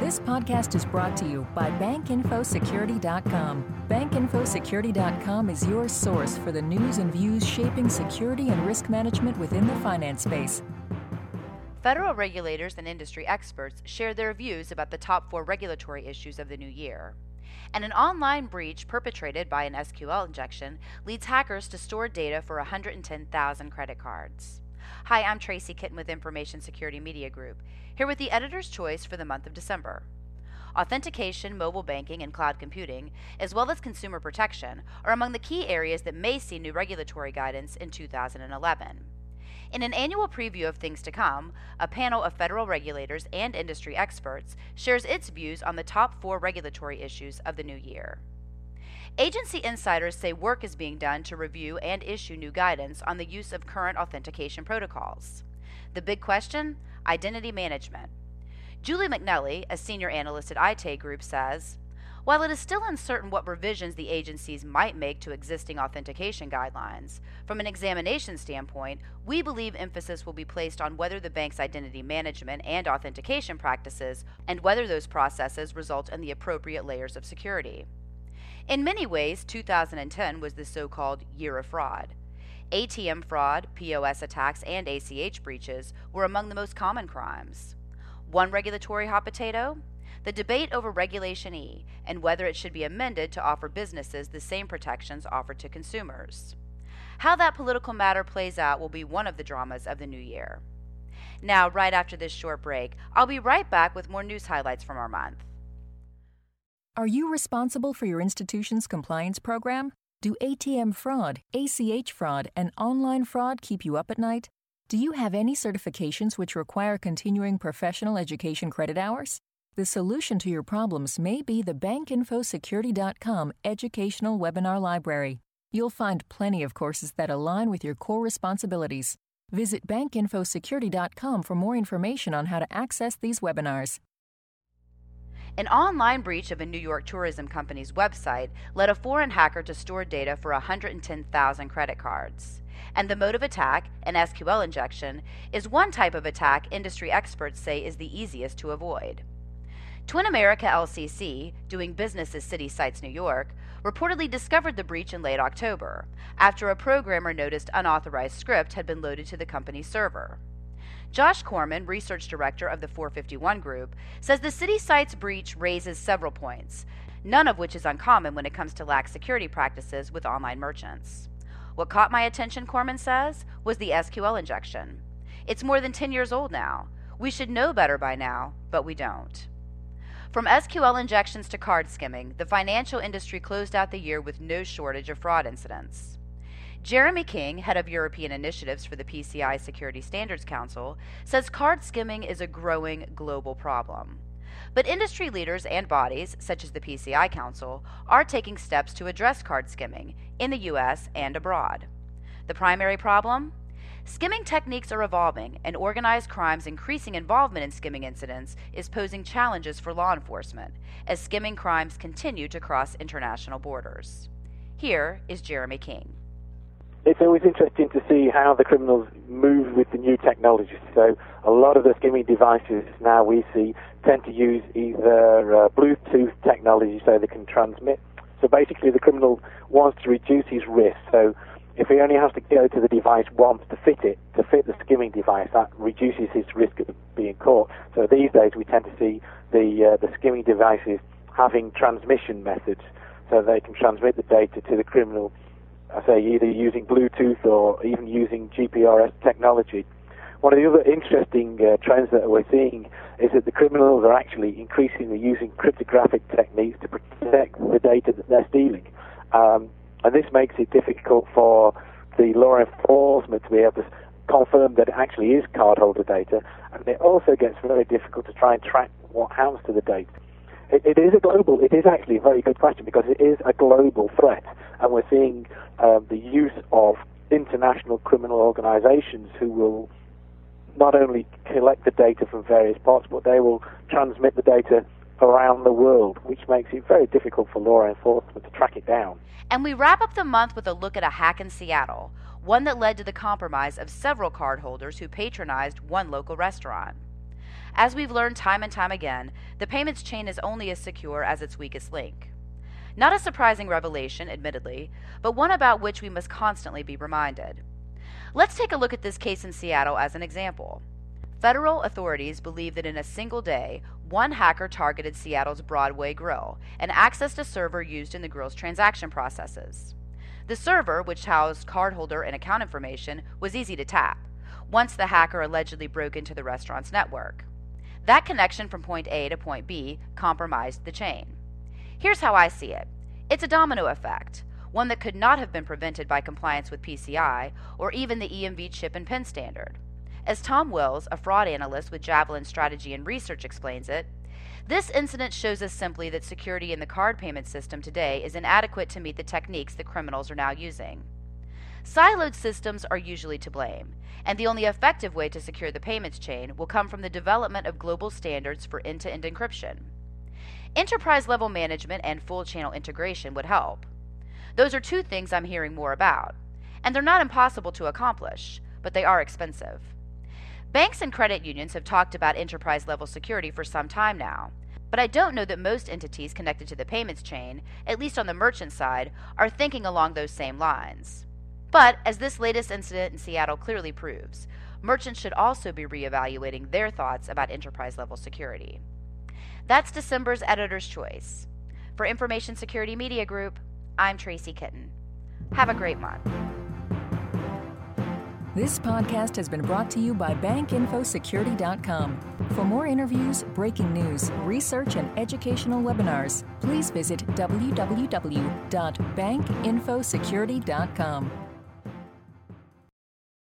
This podcast is brought to you by BankInfoSecurity.com. BankInfoSecurity.com is your source for the news and views shaping security and risk management within the finance space. Federal regulators and industry experts share their views about the top four regulatory issues of the new year. And an online breach perpetrated by an SQL injection leads hackers to store data for 110,000 credit cards. Hi, I'm Tracy Kitten with Information Security Media Group, here with the editor's choice for the month of December. Authentication, mobile banking, and cloud computing, as well as consumer protection, are among the key areas that may see new regulatory guidance in 2011. In an annual preview of things to come, a panel of federal regulators and industry experts shares its views on the top four regulatory issues of the new year. Agency insiders say work is being done to review and issue new guidance on the use of current authentication protocols. The big question identity management. Julie McNelley, a senior analyst at Aite Group, says while it is still uncertain what revisions the agencies might make to existing authentication guidelines, from an examination standpoint, we believe emphasis will be placed on whether the bank's identity management and authentication practices and whether those processes result in the appropriate layers of security. In many ways, 2010 was the so called year of fraud. ATM fraud, POS attacks, and ACH breaches were among the most common crimes. One regulatory hot potato the debate over Regulation E and whether it should be amended to offer businesses the same protections offered to consumers. How that political matter plays out will be one of the dramas of the new year. Now, right after this short break, I'll be right back with more news highlights from our month. Are you responsible for your institution's compliance program? Do ATM fraud, ACH fraud, and online fraud keep you up at night? Do you have any certifications which require continuing professional education credit hours? The solution to your problems may be the bankinfosecurity.com educational webinar library. You'll find plenty of courses that align with your core responsibilities. Visit bankinfosecurity.com for more information on how to access these webinars. An online breach of a New York tourism company's website led a foreign hacker to store data for 110,000 credit cards. And the mode of attack, an SQL injection, is one type of attack industry experts say is the easiest to avoid. Twin America LCC, doing business as City Sights New York, reportedly discovered the breach in late October after a programmer noticed unauthorized script had been loaded to the company's server. Josh Corman, research director of the 451 Group, says the City Sights breach raises several points, none of which is uncommon when it comes to lax security practices with online merchants. What caught my attention, Corman says, was the SQL injection. It's more than 10 years old now. We should know better by now, but we don't. From SQL injections to card skimming, the financial industry closed out the year with no shortage of fraud incidents. Jeremy King, head of European initiatives for the PCI Security Standards Council, says card skimming is a growing global problem. But industry leaders and bodies, such as the PCI Council, are taking steps to address card skimming in the U.S. and abroad. The primary problem? Skimming techniques are evolving, and organized crime's increasing involvement in skimming incidents is posing challenges for law enforcement as skimming crimes continue to cross international borders. Here is Jeremy King. It's always interesting to see how the criminals move with the new technologies. So, a lot of the skimming devices now we see tend to use either uh, Bluetooth technology so they can transmit. So, basically, the criminal wants to reduce his risk. So, if he only has to go to the device once to fit it, to fit the skimming device, that reduces his risk of being caught. So these days we tend to see the uh, the skimming devices having transmission methods, so they can transmit the data to the criminal. I say either using Bluetooth or even using GPRS technology. One of the other interesting uh, trends that we're seeing is that the criminals are actually increasingly using cryptographic techniques to protect the data that they're stealing. Um, and this makes it difficult for the law enforcement to be able to confirm that it actually is cardholder data, and it also gets very difficult to try and track what happens to the data. It, it is a global, it is actually a very good question because it is a global threat, and we're seeing uh, the use of international criminal organizations who will not only collect the data from various parts, but they will transmit the data around the world, which makes it very difficult for law enforcement to track it down. And we wrap up the month with a look at a hack in Seattle, one that led to the compromise of several cardholders who patronized one local restaurant. As we've learned time and time again, the payments chain is only as secure as its weakest link. Not a surprising revelation, admittedly, but one about which we must constantly be reminded. Let's take a look at this case in Seattle as an example. Federal authorities believe that in a single day, one hacker targeted Seattle's Broadway Grill and accessed a server used in the grill's transaction processes. The server, which housed cardholder and account information, was easy to tap once the hacker allegedly broke into the restaurant's network. That connection from point A to point B compromised the chain. Here's how I see it it's a domino effect, one that could not have been prevented by compliance with PCI or even the EMV chip and PIN standard. As Tom Wills, a fraud analyst with Javelin Strategy and Research, explains it, this incident shows us simply that security in the card payment system today is inadequate to meet the techniques that criminals are now using. Siloed systems are usually to blame, and the only effective way to secure the payments chain will come from the development of global standards for end to end encryption. Enterprise level management and full channel integration would help. Those are two things I'm hearing more about, and they're not impossible to accomplish, but they are expensive. Banks and credit unions have talked about enterprise level security for some time now, but I don't know that most entities connected to the payments chain, at least on the merchant side, are thinking along those same lines. But, as this latest incident in Seattle clearly proves, merchants should also be reevaluating their thoughts about enterprise level security. That's December's Editor's Choice. For Information Security Media Group, I'm Tracy Kitten. Have a great month. This podcast has been brought to you by BankInfoSecurity.com. For more interviews, breaking news, research, and educational webinars, please visit www.bankinfosecurity.com.